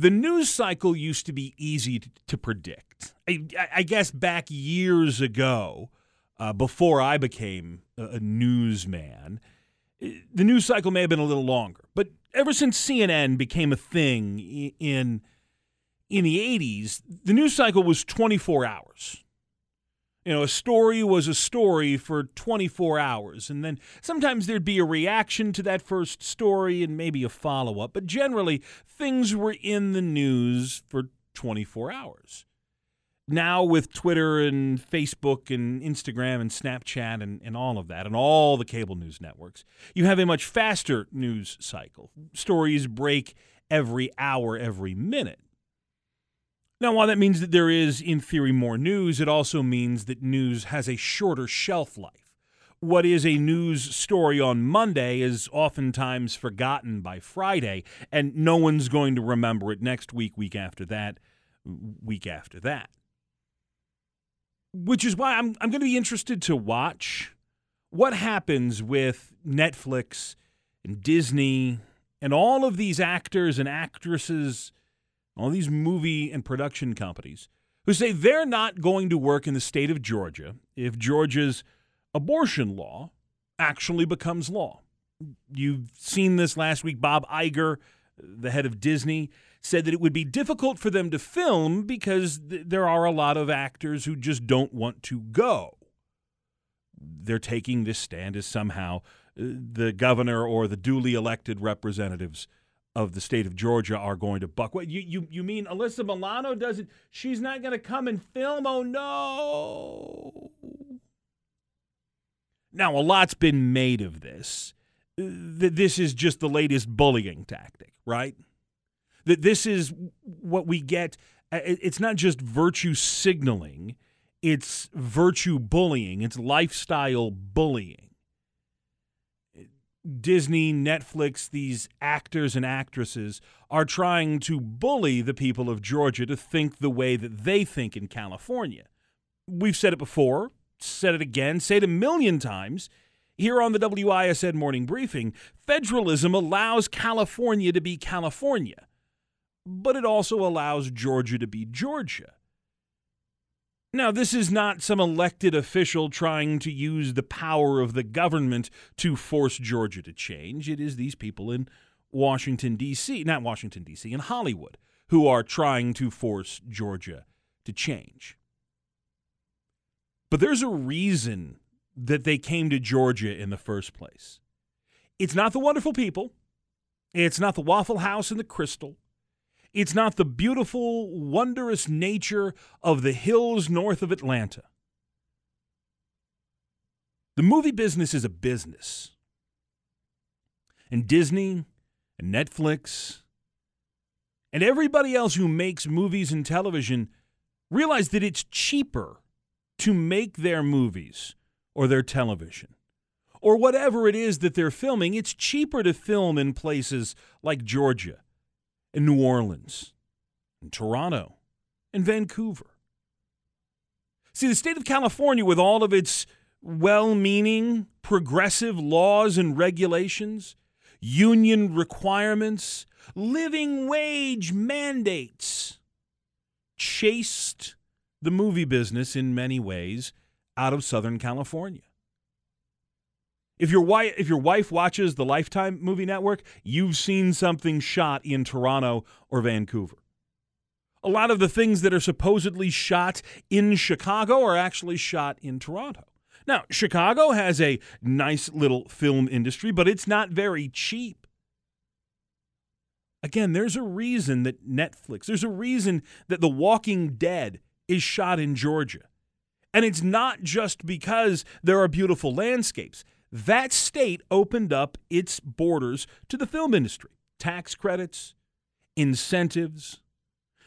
The news cycle used to be easy to, predict. I, I, guess back years ago, uh, before I became a, a newsman, the news cycle may have been a little longer. But ever since CNN became a thing in in the 80s, the news cycle was 24 hours. You know, a story was a story for 24 hours. And then sometimes there'd be a reaction to that first story and maybe a follow up. But generally, things were in the news for 24 hours. Now, with Twitter and Facebook and Instagram and Snapchat and, and all of that, and all the cable news networks, you have a much faster news cycle. Stories break every hour, every minute. Now, while that means that there is, in theory, more news, it also means that news has a shorter shelf life. What is a news story on Monday is oftentimes forgotten by Friday, and no one's going to remember it next week, week after that, week after that. Which is why I'm, I'm going to be interested to watch what happens with Netflix and Disney and all of these actors and actresses all these movie and production companies who say they're not going to work in the state of Georgia if Georgia's abortion law actually becomes law. You've seen this last week. Bob Iger, the head of Disney, said that it would be difficult for them to film because th- there are a lot of actors who just don't want to go. They're taking this stand as somehow uh, the governor or the duly elected representatives of the state of Georgia are going to buck. What you you you mean Alyssa Milano doesn't? She's not going to come and film. Oh no! Now a lot's been made of this. That this is just the latest bullying tactic, right? That this is what we get. It's not just virtue signaling; it's virtue bullying. It's lifestyle bullying. Disney, Netflix, these actors and actresses are trying to bully the people of Georgia to think the way that they think in California. We've said it before, said it again, say it a million times. Here on the WISN Morning Briefing, federalism allows California to be California, but it also allows Georgia to be Georgia. Now, this is not some elected official trying to use the power of the government to force Georgia to change. It is these people in Washington, D.C., not Washington, D.C., in Hollywood, who are trying to force Georgia to change. But there's a reason that they came to Georgia in the first place. It's not the wonderful people, it's not the Waffle House and the Krystal. It's not the beautiful, wondrous nature of the hills north of Atlanta. The movie business is a business. And Disney and Netflix and everybody else who makes movies and television realize that it's cheaper to make their movies or their television or whatever it is that they're filming. It's cheaper to film in places like Georgia in New Orleans, in Toronto, in Vancouver. See, the state of California, with all of its well meaning, progressive laws and regulations, union requirements, living wage mandates, chased the movie business in many ways out of Southern California. If your wife if your wife watches the Lifetime movie network, you've seen something shot in Toronto or Vancouver. A lot of the things that are supposedly shot in Chicago are actually shot in Toronto. Now, Chicago has a nice little film industry, but it's not very cheap. Again, there's a reason that Netflix, there's a reason that The Walking Dead is shot in Georgia. And it's not just because there are beautiful landscapes that state opened up its borders to the film industry, tax credits, incentives.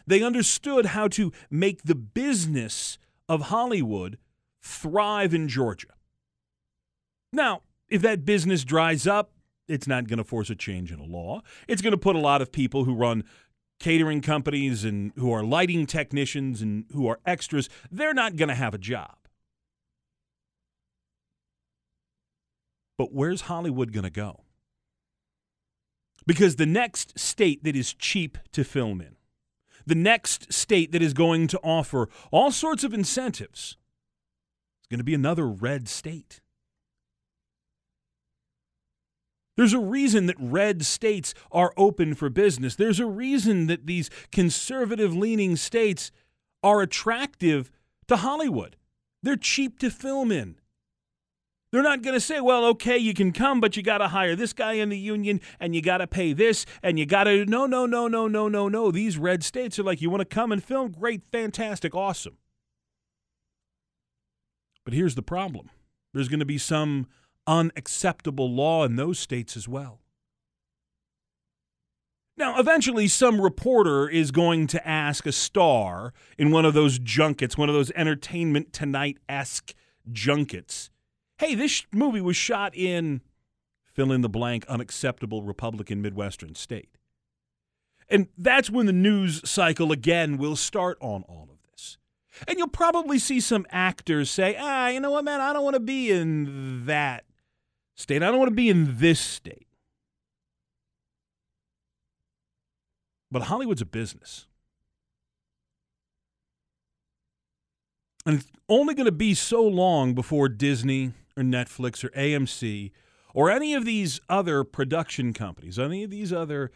They understood how to make the business of Hollywood thrive in Georgia. Now, if that business dries up, it's not going to force a change in a law. It's going to put a lot of people who run catering companies and who are lighting technicians and who are extras, they're not going to have a job. But where's Hollywood going to go? Because the next state that is cheap to film in, the next state that is going to offer all sorts of incentives, is going to be another red state. There's a reason that red states are open for business. There's a reason that these conservative leaning states are attractive to Hollywood. They're cheap to film in. They're not going to say, well, okay, you can come, but you got to hire this guy in the union and you got to pay this and you got to. No, no, no, no, no, no, no. These red states are like, you want to come and film? Great, fantastic, awesome. But here's the problem there's going to be some unacceptable law in those states as well. Now, eventually, some reporter is going to ask a star in one of those junkets, one of those Entertainment Tonight esque junkets, hey, this movie was shot in fill in the blank unacceptable Republican Midwestern state. And that's when the news cycle again will start on all of this. And you'll probably see some actors say, ah, you know what, man, I don't want to be in that state. I don't want to be in this state. But Hollywood's a business. And it's only going to be so long before Disney or Netflix or AMC or any of these other production companies, any of these other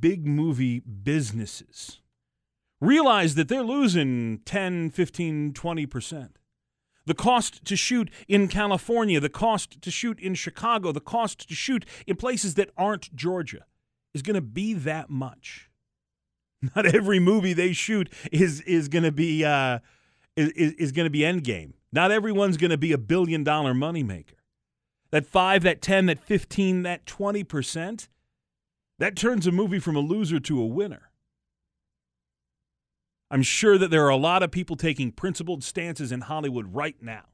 big movie businesses realize that they're losing 10, 15, 20%. The cost to shoot in California, the cost to shoot in Chicago, the cost to shoot in places that aren't Georgia is going to be that much. Not every movie they shoot is is going to be uh, is, is going to be endgame. Not everyone's going to be a billion dollar moneymaker. That five, that 10, that 15, that 20%, that turns a movie from a loser to a winner. I'm sure that there are a lot of people taking principled stances in Hollywood right now.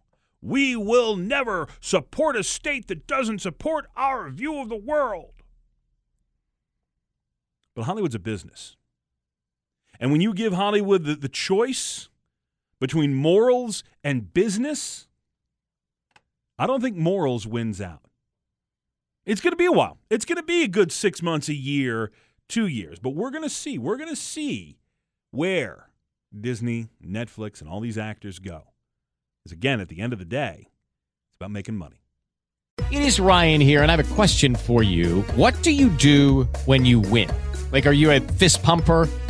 We will never support a state that doesn't support our view of the world. But Hollywood's a business. And when you give Hollywood the, the choice, between morals and business, I don't think morals wins out. It's going to be a while. It's going to be a good six months, a year, two years. But we're going to see. We're going to see where Disney, Netflix, and all these actors go. Because again, at the end of the day, it's about making money. It is Ryan here, and I have a question for you. What do you do when you win? Like, are you a fist pumper?